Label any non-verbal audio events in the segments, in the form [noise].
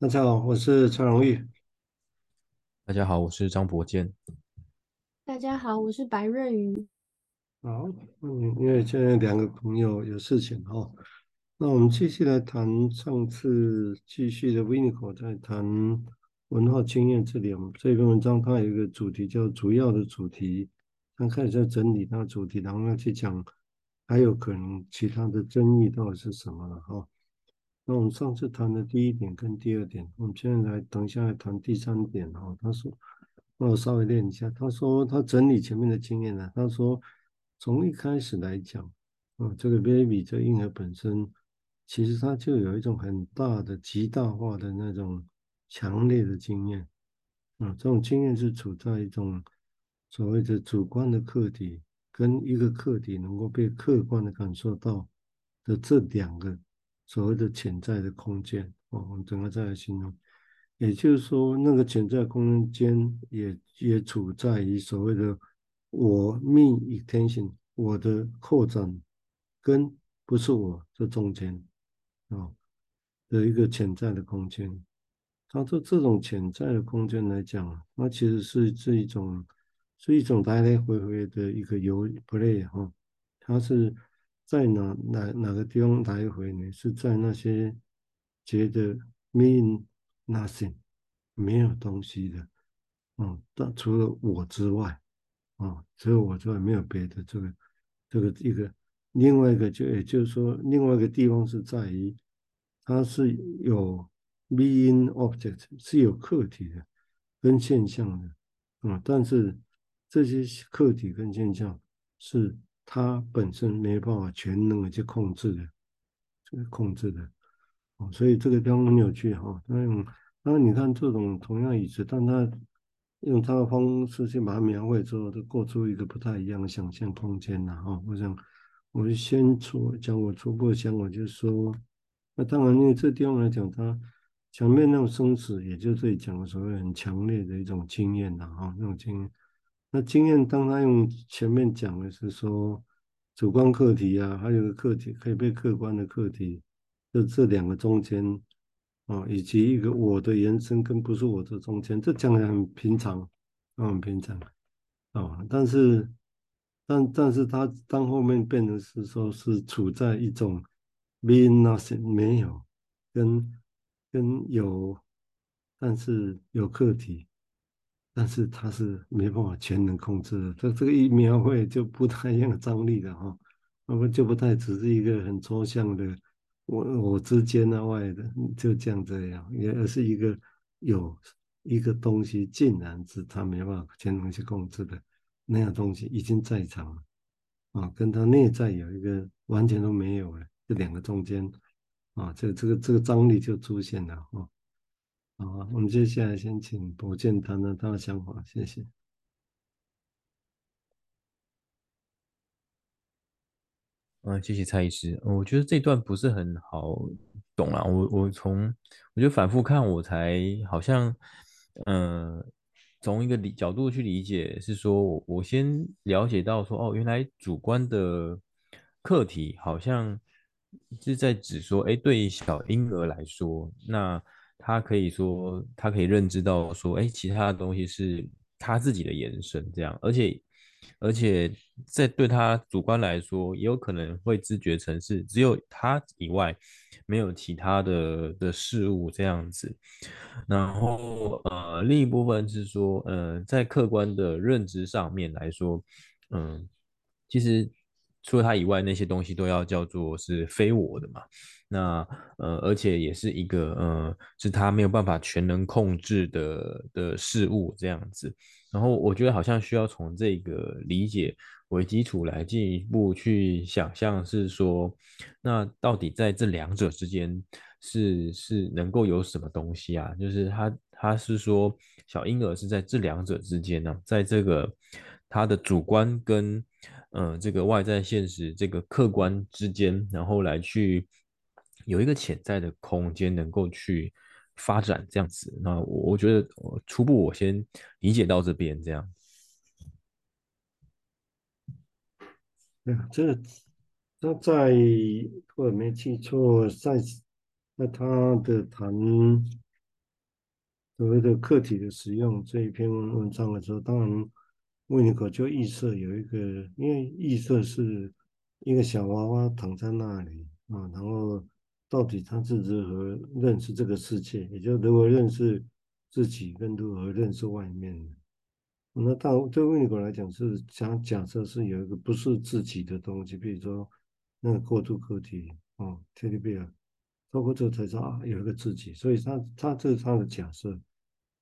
大家好，我是蔡荣玉。大家好，我是张博坚。大家好，我是白瑞瑜。好，嗯，因为现在两个朋友有事情哈，那我们继续来谈上次继续的 Winnicott 在谈文化经验这里。我们这篇文章它有一个主题叫主要的主题，他开始在整理它的主题，然后要去讲还有可能其他的争议到底是什么了哈。那我们上次谈的第一点跟第二点，我们现在来等一下来谈第三点哈。他说，那我稍微练一下。他说他整理前面的经验呢，他说从一开始来讲，啊，这个 baby 这婴儿本身，其实他就有一种很大的极大化的那种强烈的经验，啊，这种经验是处在一种所谓的主观的客体跟一个客体能够被客观的感受到的这两个。所谓的潜在的空间，哦，我们整个再来形容。也就是说，那个潜在空间也也处在于所谓的我 me extension 我的扩展跟不是我这中间、哦、的一个潜在的空间。它这这种潜在的空间来讲，那其实是是一种是一种来来回回的一个游 play 哈、哦，它是。在哪哪哪个地方来回呢？是在那些觉得 mean nothing 没有东西的，嗯，但除了我之外，啊、嗯，除了我之外没有别的。这个这个一个另外一个就也就是说，另外一个地方是在于它是有 being object 是有客体的跟现象的，嗯，但是这些客体跟现象是。它本身没办法全能的去控制的，这个控制的，哦，所以这个地方很有趣哈。那用，那你看这种同样椅子，但它用它的方式去把它描绘之后，就过出一个不太一样的想象空间了哈。我想，我先初讲我初步想法，就是说，那当然因为这地方来讲，它前面那种生死，也就这里讲的所谓很强烈的一种经验了哈，那种经验。那经验，当他用前面讲的是说主观课题啊，还有个课题可以被客观的课题，就这两个中间啊，以及一个我的延伸跟不是我的中间，这讲的很平常，啊很平常啊。但是，但但是他当后面变成是说是处在一种 being nothing 没有跟跟有，但是有课题。但是它是没办法全能控制的，这这个一描绘就不太有张力的哈，那么就不太只是一个很抽象的我我之间啊外的就这样这样，也而是一个有一个东西，竟然是他没办法全能去控制的那样东西已经在场了啊，跟他内在有一个完全都没有了，这两个中间啊，这这个这个张力就出现了哈。好，我们接下来先请博建谈谈他的想法，谢谢。嗯，谢谢蔡医师。我觉得这段不是很好懂啊，我我从我就反复看，我才好像，嗯，从一个理角度去理解，是说我我先了解到说，哦，原来主观的课题好像是在指说，哎，对于小婴儿来说，那。他可以说，他可以认知到说，哎，其他的东西是他自己的延伸，这样，而且，而且在对他主观来说，也有可能会知觉成是只有他以外没有其他的的事物这样子。然后，呃，另一部分是说，呃，在客观的认知上面来说，嗯，其实除了他以外，那些东西都要叫做是非我的嘛。那呃，而且也是一个呃，是他没有办法全能控制的的事物这样子。然后我觉得好像需要从这个理解为基础来进一步去想象，是说，那到底在这两者之间是是能够有什么东西啊？就是他他是说小婴儿是在这两者之间呢，在这个他的主观跟呃这个外在现实这个客观之间，然后来去。有一个潜在的空间能够去发展这样子，那我我觉得我初步我先理解到这边这样。对啊，这他在如果没记错，在在他的谈所谓的客体的使用这一篇文章的时候，当然维尼口就预设有一个，因为预设是一个小娃娃躺在那里啊，然后到底他是如何认识这个世界，也就如何认识自己，跟如何认识外面的。那当对维尼口来讲是想假设是有一个不是自己的东西，比如说那个过渡客体啊，特别啊，透过这才知道啊有一个自己，所以他他这是他的假设。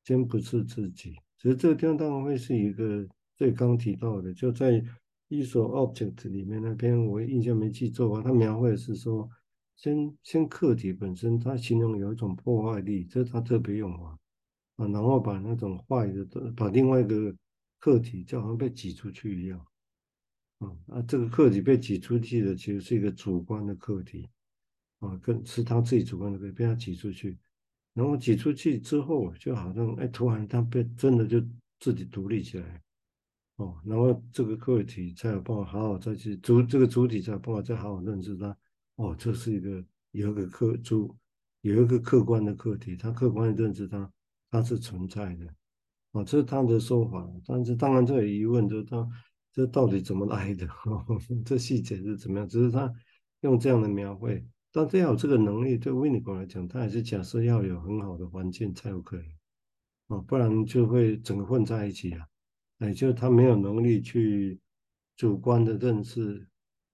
先不是自己，其实这个地方当然会是一个最刚提到的，就在一所 object 里面那边，我印象没记错啊，他描绘的是说，先先客体本身，他形容有一种破坏力，这是他特别用法啊，然后把那种坏的，把另外一个客体就好像被挤出去一样，啊啊，这个客体被挤出去的其实是一个主观的客体啊，跟是他自己主观的被被他挤出去。然后挤出去之后，就好像哎，突然他被真的就自己独立起来，哦，然后这个客体才有办法好好再去主这个主体才有办法再好好认识它，哦，这是一个有一个客主有一个客观的客体，他客观的认识它，它是存在的，哦，这是他的说法。但是当然这个疑问就是他这到底怎么来的？哦，[laughs] 这细节是怎么样？只是他用这样的描绘。但这要有这个能力，对维尼口来讲，他还是假设要有很好的环境才有可能哦，不然就会整个混在一起啊。也就是他没有能力去主观的认识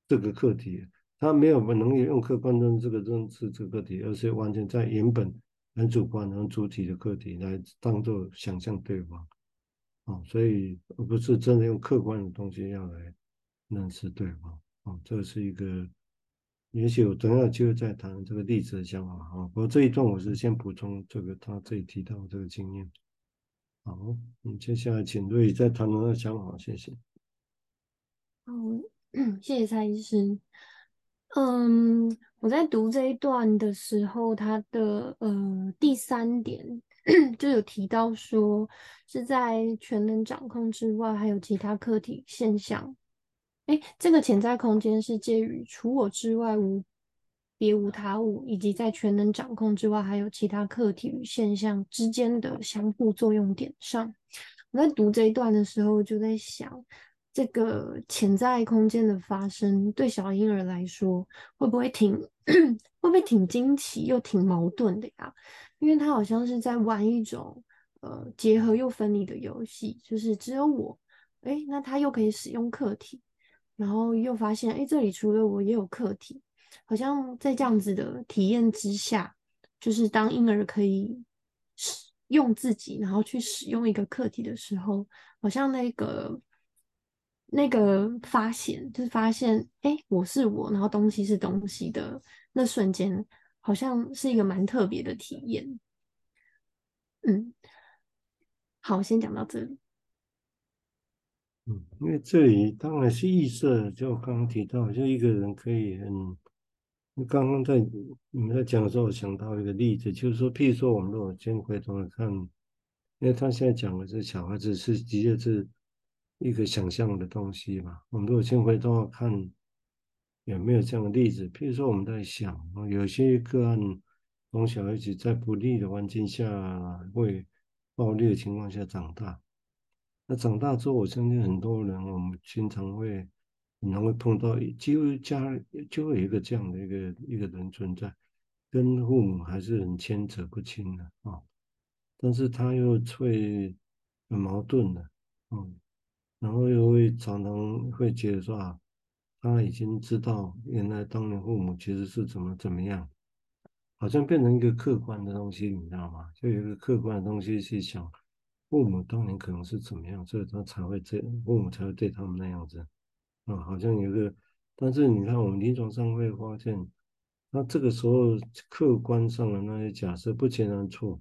这个课题，他没有能力用客观认识这个认识这个课题，而是完全在原本很主观、很主体的课题来当做想象对方啊，所以而不是真的用客观的东西要来认识对方啊，这是一个。也许我等下就会再谈这个例子的想法啊。不过这一段我是先补充这个他这里提到这个经验。好，我们接下来请瑞再谈谈他的想法，谢谢。好，[clears throat] 谢谢蔡医师。嗯，我在读这一段的时候，他的呃第三点 [clears throat] 就有提到说，是在全能掌控之外，还有其他客体现象。哎，这个潜在空间是介于除我之外无别无他物，以及在全能掌控之外还有其他客体与现象之间的相互作用点上。我在读这一段的时候，就在想，这个潜在空间的发生，对小婴儿来说，会不会挺 [coughs] 会不会挺惊奇又挺矛盾的呀？因为他好像是在玩一种呃结合又分离的游戏，就是只有我，哎，那他又可以使用客体。然后又发现，哎，这里除了我也有客体，好像在这样子的体验之下，就是当婴儿可以使用自己，然后去使用一个客体的时候，好像那个那个发现，就是发现，哎，我是我，然后东西是东西的那瞬间，好像是一个蛮特别的体验。嗯，好，先讲到这里。嗯，因为这里当然是预设，就刚刚提到，就一个人可以很，刚刚在你们在讲的时候，我想到一个例子，就是说，譬如说，我们如果先回头来看，因为他现在讲的是小孩子是的确是一个想象的东西嘛，我们如果先回头来看，有没有这样的例子？譬如说，我们在想，有些个案从小一直在不利的环境下，会暴力的情况下长大。那长大之后，我相信很多人，我们经常会，可能会碰到，几乎家就会有一个这样的一个一个人存在，跟父母还是很牵扯不清的啊。但是他又会很矛盾的，嗯，然后又会常常会觉得说啊，他已经知道原来当年父母其实是怎么怎么样，好像变成一个客观的东西，你知道吗？就有一个客观的东西去想。父母当年可能是怎么样，所以他才会这样，父母才会对他们那样子，啊，好像有个，但是你看我们临床上会发现，那这个时候客观上的那些假设不全然错，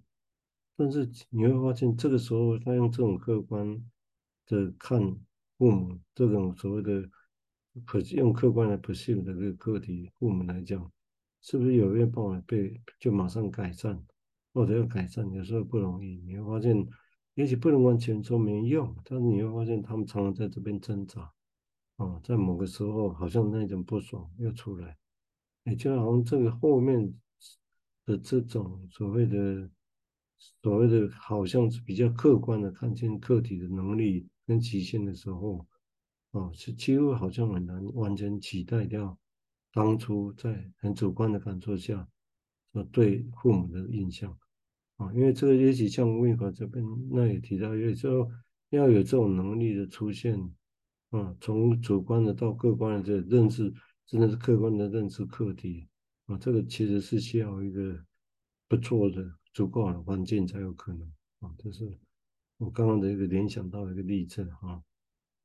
但是你会发现这个时候他用这种客观的看父母这种所谓的可用客观来可信的这个个体，父母来讲，是不是有没有办法被就马上改善，或者要改善，有时候不容易，你会发现。也许不能完全说没用，但是你会发现他们常常在这边挣扎，啊，在某个时候好像那种不爽又出来，也就好像这个后面的这种所谓的所谓的好像是比较客观的看见客体的能力跟极限的时候，啊，是几乎好像很难完全取代掉当初在很主观的感受下，呃，对父母的印象，啊，因为这个也许像魏和这边那也提到，有时候要有这种能力的出现，啊，从主观的到客观的这认识，真的是客观的认识课题，啊，这个其实是需要一个不错的。足够好的环境才有可能啊，这是我刚刚的一个联想到一个例证啊。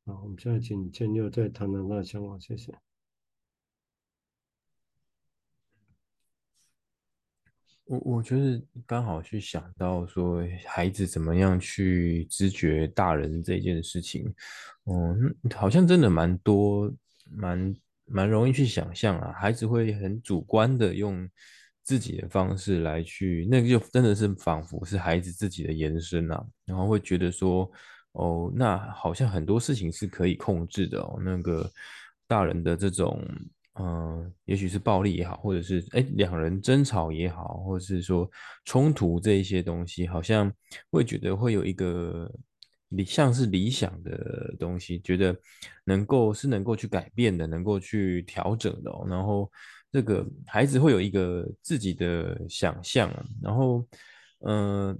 好，我们现在请建佑再谈谈他的想法，谢谢。我我觉得刚好去想到说，孩子怎么样去知觉大人这件事情，嗯，好像真的蛮多，蛮蛮容易去想象啊，孩子会很主观的用。自己的方式来去，那个就真的是仿佛是孩子自己的延伸啊，然后会觉得说，哦，那好像很多事情是可以控制的哦。那个大人的这种，嗯、也许是暴力也好，或者是哎两人争吵也好，或者是说冲突这一些东西，好像会觉得会有一个理像是理想的东西，觉得能够是能够去改变的，能够去调整的哦，然后。这个孩子会有一个自己的想象，然后，嗯、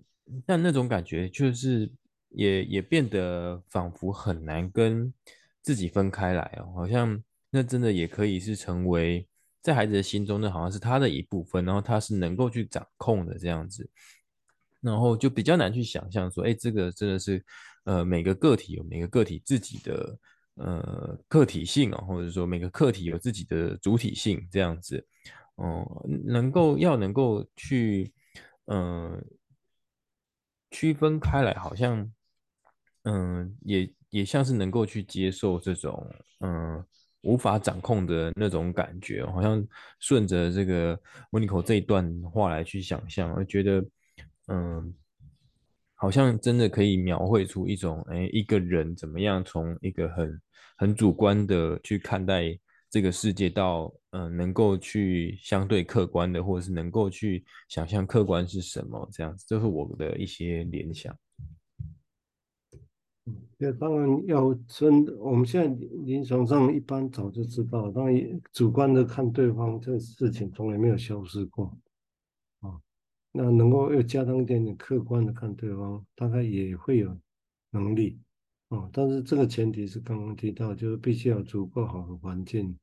但那种感觉就是也也变得仿佛很难跟自己分开来哦，好像那真的也可以是成为在孩子的心中，那好像是他的一部分，然后他是能够去掌控的这样子，然后就比较难去想象说，哎，这个真的是，呃，每个个体有每个个体自己的。呃，客体性啊，或者说每个客体有自己的主体性，这样子，哦、能够要能够去，嗯、区分开来，好像，嗯、也也像是能够去接受这种，嗯、无法掌控的那种感觉，好像顺着这个温尼口这一段话来去想象，我觉得，嗯、好像真的可以描绘出一种，哎，一个人怎么样从一个很很主观的去看待这个世界，到嗯、能够去相对客观的，或者是能够去想象客观是什么，这样子，这是我的一些联想。那当然要真，我们现在临床上一般早就知道，当然主观的看对方这个事情从来没有消失过。啊那能够又加上一点点客观的看对方，大概也会有能力哦。但是这个前提是刚刚提到，就是必须要足够好的环境，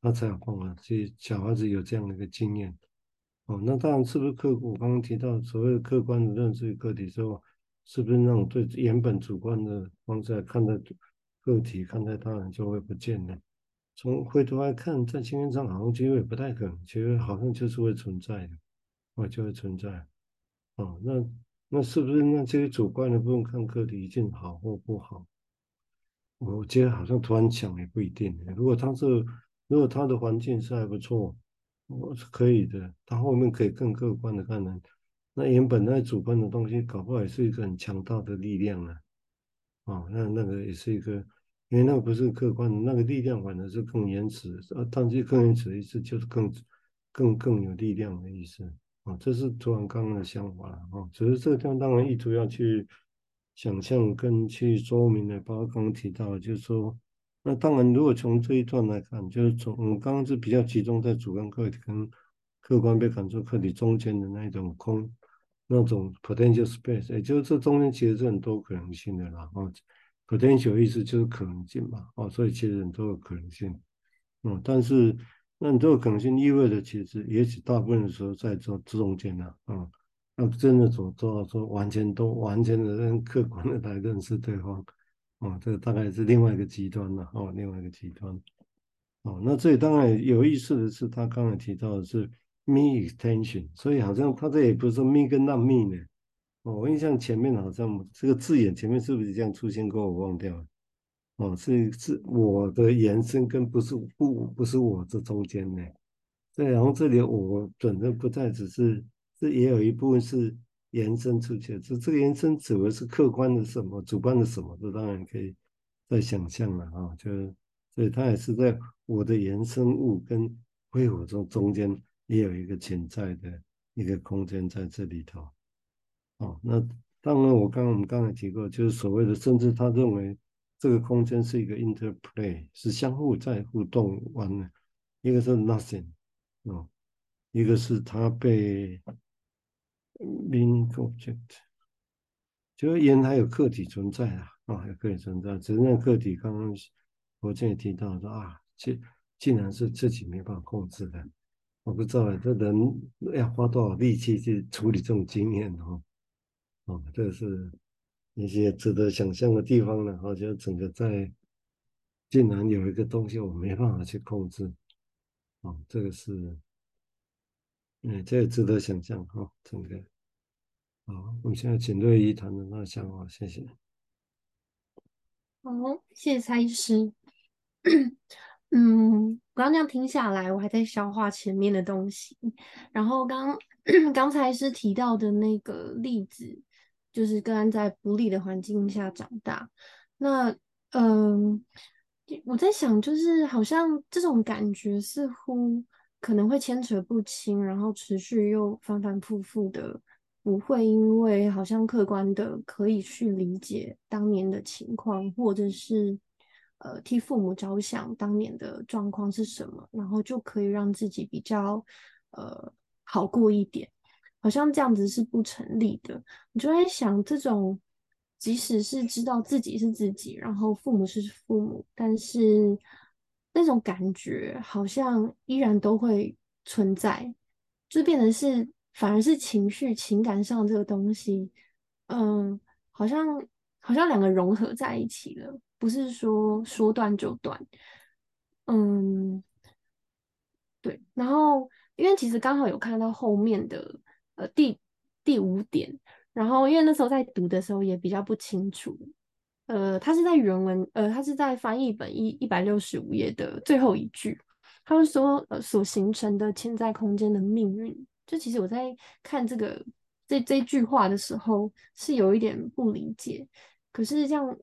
那才有办法去小孩子有这样的一个经验哦。那当然是不是客观？我刚刚提到所谓客观的认识个体之后，是不是那种对原本主观的方式来看待个体、看待他人就会不见了？从回头来看，在经验上好像机会不太可能，其实好像就是会存在的。哦，就会存在，哦，那那是不是那这些主观的部分看个体一定好或不好？我觉得好像突然想也不一定。如果他是，如果他的环境是还不错，我是可以的。他后面可以更客观的看呢，那原本那主观的东西，搞不好也是一个很强大的力量啊。哦，那那个也是一个，因为那个不是客观的，那个力量反而是更原始。啊，当然更原始的意思就是更更更有力量的意思。啊，这是突然刚刚的想法了啊，只是这个地方当然意图要去想象跟去说明的，包括刚刚提到的，就是说，那当然如果从这一段来看，就是从我们刚刚是比较集中在主观客体跟客观被感受客体中间的那一种空，那种 potential space，也就是这中间其实是很多可能性的啦。啊，potential 意思就是可能性嘛，啊，所以其实很多的可能性，嗯，但是。那你这个可能性意味着，其实也许大部分的时候在这这中间呢，啊，那真的做做到说完全都完全的认客观的来认识对方，啊，这个大概是另外一个极端了，哦，另外一个极端，哦，那这里当然有意思的是，他刚才提到的是 me extension，所以好像他这也不是说 me 跟 not me 呢，哦，我印象前面好像这个字眼前面是不是这样出现过？我忘掉了。哦，是是我的延伸，跟不是不不是我这中间呢。对，然后这里我本身不再只是，这也有一部分是延伸出去的。这这个延伸指的是客观的什么，主观的什么，这当然可以再想象了啊。就是所以它也是在我的延伸物跟非我中中间也有一个潜在的一个空间在这里头。哦，那当然，我刚刚我们刚才提过，就是所谓的，甚至他认为这个空间是一个 interplay，是相互在互动完了，一个是 nothing，哦，一个是他被 being object，就是沿还有客体存在啊，啊、哦，有客体存在，只是那客体刚刚我这也提到说啊，竟竟然是自己没办法控制的，我不知道这人要花多少力气去处理这种经验哦。哦，这是一些值得想象的地方呢。好像整个在，竟然有一个东西我没办法去控制。哦，这个是，嗯，这也值得想象。哈，整个。好，我们现在请瑞怡谈谈他的想法，谢谢。好，谢谢蔡医师。嗯，我刚刚这样听下来，我还在消化前面的东西。然后刚 [clears throat] 刚才是提到的那个例子。就是个案在不利的环境下长大，那嗯，我在想，就是好像这种感觉似乎可能会牵扯不清，然后持续又反反复复的，不会因为好像客观的可以去理解当年的情况，或者是呃替父母着想当年的状况是什么，然后就可以让自己比较呃好过一点。好像这样子是不成立的。你就在想，这种即使是知道自己是自己，然后父母是父母，但是那种感觉好像依然都会存在，就变成是反而是情绪、情感上这个东西，嗯，好像好像两个融合在一起了，不是说说断就断。嗯，对。然后，因为其实刚好有看到后面的。呃，第第五点，然后因为那时候在读的时候也比较不清楚，呃，他是在原文，呃，他是在翻译本一一百六十五页的最后一句，他会说，呃，所形成的潜在空间的命运，就其实我在看这个这这句话的时候是有一点不理解，可是这样，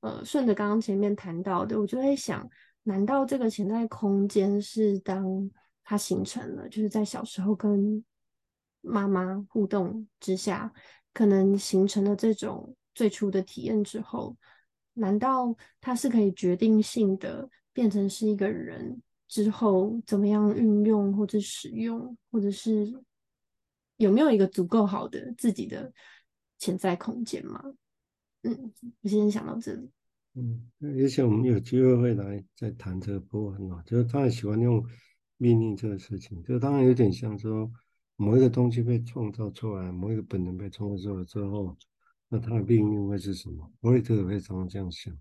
呃，顺着刚刚前面谈到的，我就会想，难道这个潜在空间是当它形成了，就是在小时候跟妈妈互动之下，可能形成了这种最初的体验之后，难道它是可以决定性的变成是一个人之后怎么样运用或者使用，或者是有没有一个足够好的自己的潜在空间吗？嗯，我先想到这里。嗯，也许我们有机会会来再谈这个部分嘛，就是他很喜欢用命令这个事情，就当然有点像说。某一个东西被创造出来，某一个本能被创造出来之后，那它的命运会是什么？弗洛伊德也会常常这样想，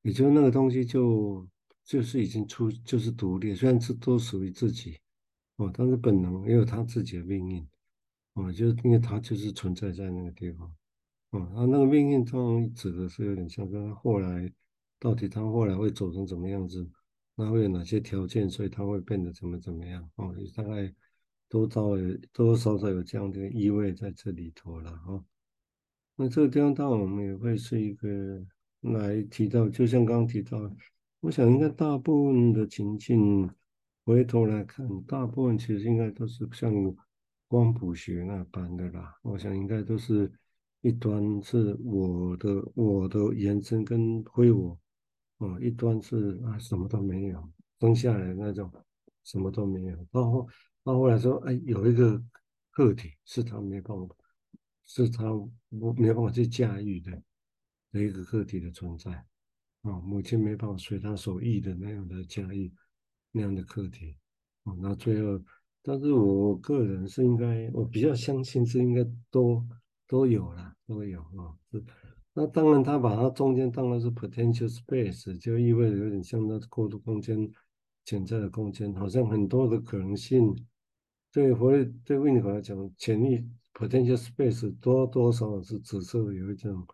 也就是那个东西就就是已经出就是独立，虽然是都属于自己哦，但是本能也有他自己的命运哦，就是因为它就是存在在那个地方哦，他那个命运通常指的是有点像跟他后来到底他后来会走成怎么样子，那会有哪些条件，所以他会变得怎么怎么样哦，大概。多少有多多少少有这样的意味在这里头了哈。那这个地方当然我们也会是一个来提到，就像刚刚提到，我想应该大部分的情境回头来看，大部分其实应该都是像光谱学那般的啦。我想应该都是一端是我的我的延伸跟挥我，啊，一端是啊什么都没有，生下来那种什么都没有，然后。到后来说，哎，有一个个体是他没办法，是他没没办法去驾驭的的一个个体的存在啊，母亲没办法随他所意的那样的驾驭那样的个体啊，那最后，但是我个人是应该，我比较相信是应该多都有了，都有啊，是，那当然他把它中间当然是 potential space，就意味着有点像那过渡空间。潜在的空间好像很多的可能性，对我对维尼来讲，潜力 potential space 多多少少是指涉有一种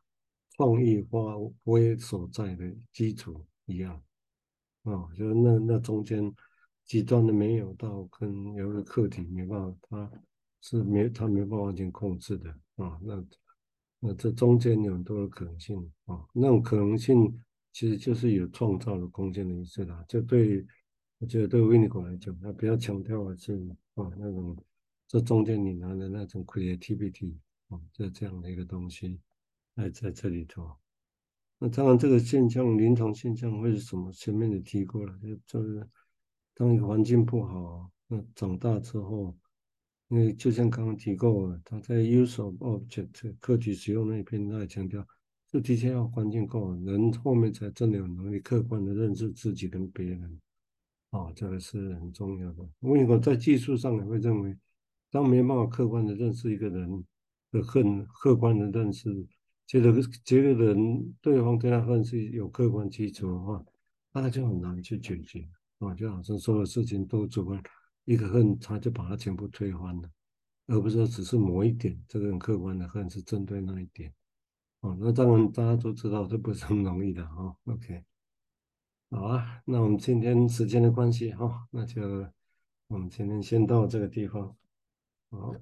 创意发挥所在的基础一样，哦，就是那那中间极端的没有到跟有一个客体没办法，他是没他没办法完全控制的啊、那那这中间有很多的可能性啊、那种可能性其实就是有创造的空间的意思啦，就对。我觉得对维尼口来讲，他比较强调的是啊，那种这中间你拿的那种 creativity 啊，这这样的一个东西，在在这里头。那当然，这个现象，临床现象会是什么？前面也提过了，就就是当一个环境不好，那长大之后，因为就像刚刚提过，他在 use of object 客体使用那一篇，他也强调，就提前要环境够，人后面才真的有能力客观的认识自己跟别人。哦，这个是很重要的。我如果在技术上也会认为，当没办法客观的认识一个人的恨，客观的认识。觉得这个人对方对他恨是有客观基础的话，那就很难去解决啊，就好像所有事情都主观，一个恨他就把它全部推翻了，而不是说只是磨一点，这个很客观的恨是针对那一点。哦，那当然大家都知道这不是很容易的哈。OK，好啊，那我们今天时间的关系哈，那就我们今天先到这个地方，好。